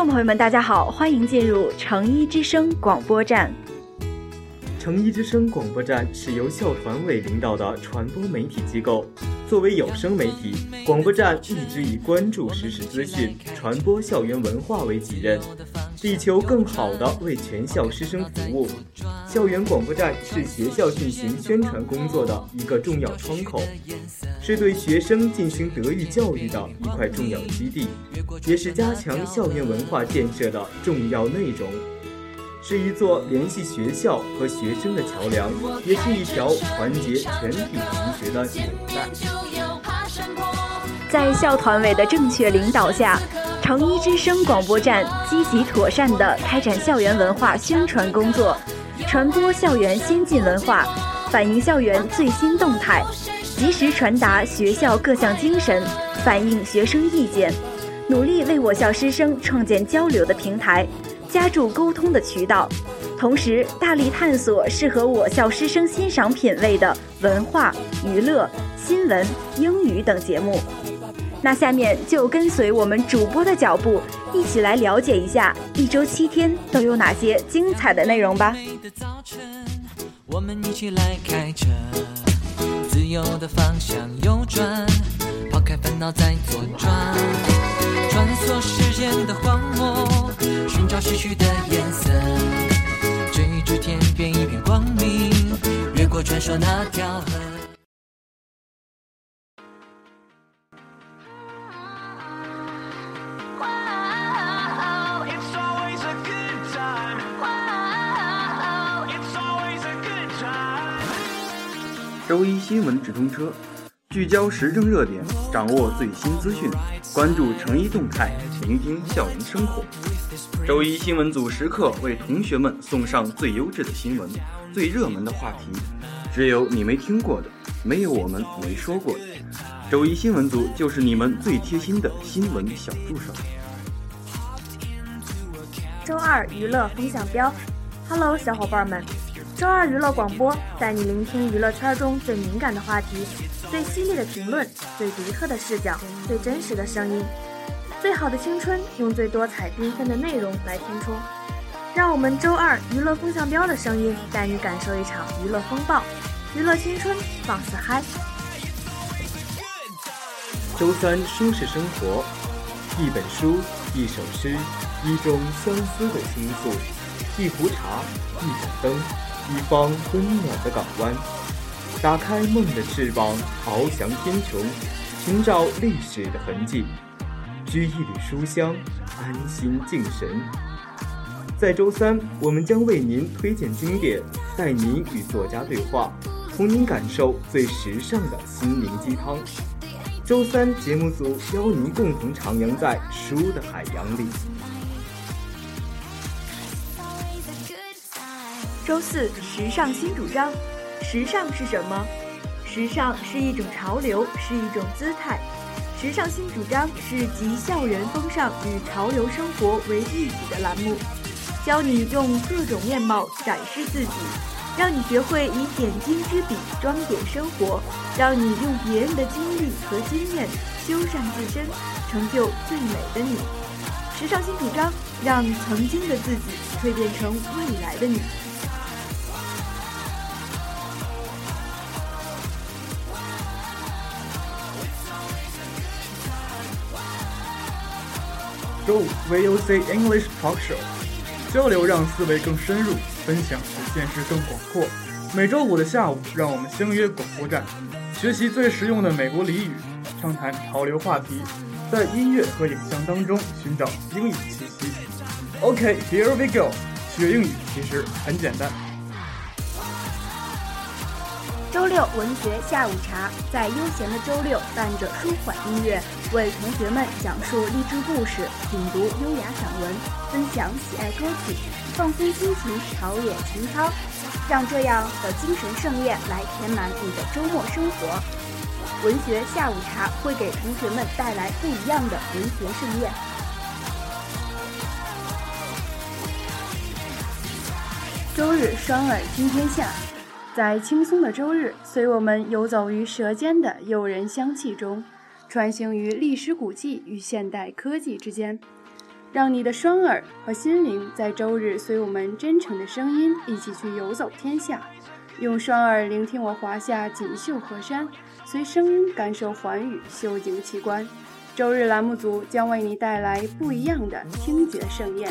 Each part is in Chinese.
众朋友们，大家好，欢迎进入成一之声广播站。成一之声广播站是由校团委领导的传播媒体机构。作为有声媒体，广播站一直以关注实时资讯、传播校园文化为己任，力求更好地为全校师生服务。校园广播站是学校进行宣传工作的一个重要窗口，是对学生进行德育教育的一块重要基地，也是加强校园文化建设的重要内容。是一座联系学校和学生的桥梁，也是一条团结全体同学的纽带。在校团委的正确领导下，成一之声广播站积极妥善地开展校园文化宣传工作，传播校园先进文化，反映校园最新动态，及时传达学校各项精神，反映学生意见，努力为我校师生创建交流的平台。加注沟通的渠道，同时大力探索适合我校师生欣赏品味的文化、娱乐、新闻、英语等节目。那下面就跟随我们主播的脚步，一起来了解一下一周七天都有哪些精彩的内容吧。我们一起来开车，自由的方向右转，抛开烦恼再左转，穿梭时间的荒漠。寻找逝去的颜色，追逐天边一片光明，越过传说那条河。周一新闻直通车。聚焦时政热点，掌握最新资讯，关注成一动态，聆听校园生活。周一新闻组时刻为同学们送上最优质的新闻、最热门的话题，只有你没听过的，没有我们没说过的。周一新闻组就是你们最贴心的新闻小助手。周二娱乐风向标，Hello，小伙伴们。周二娱乐广播带你聆听娱乐圈中最敏感的话题、最犀利的评论、最独特的视角、最真实的声音。最好的青春用最多彩缤纷的内容来填充。让我们周二娱乐风向标的声音带你感受一场娱乐风暴，娱乐青春放肆嗨。周三舒适生活，一本书，一首诗，一种相思的倾诉，一壶茶，一盏灯。一方温暖的港湾，打开梦的翅膀，翱翔天穹，寻找历史的痕迹，掬一缕书香，安心静神。在周三，我们将为您推荐经典，带您与作家对话，同您感受最时尚的心灵鸡汤。周三节目组邀您共同徜徉在书的海洋里。周四时尚新主张，时尚是什么？时尚是一种潮流，是一种姿态。时尚新主张是集校园风尚与潮流生活为一体的栏目，教你用各种面貌展示自己，让你学会以点睛之笔装点生活，让你用别人的经历和经验修缮自身，成就最美的你。时尚新主张，让曾经的自己蜕变成未来的你。周五 VOC English Talk Show，交流让思维更深入，分享使见识更广阔。每周五的下午，让我们相约广播站，学习最实用的美国俚语，畅谈潮流话题，在音乐和影像当中寻找英语气息。OK，Here we go，学英语其实很简单。周六文学下午茶，在悠闲的周六，伴着舒缓音乐，为同学们讲述励志故事，品读优雅散文，分享喜爱歌曲，放松心情，陶冶情操，让这样的精神盛宴来填满你的周末生活。文学下午茶会给同学们带来不一样的文学盛宴。周日双耳听天下。在轻松的周日，随我们游走于舌尖的诱人香气中，穿行于历史古迹与现代科技之间，让你的双耳和心灵在周日随我们真诚的声音一起去游走天下，用双耳聆听我华夏锦绣河山，随声音感受寰宇秀景奇观。周日栏目组将为你带来不一样的听觉盛宴，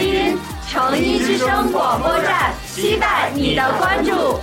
音成一之声广播站，期待你的关注。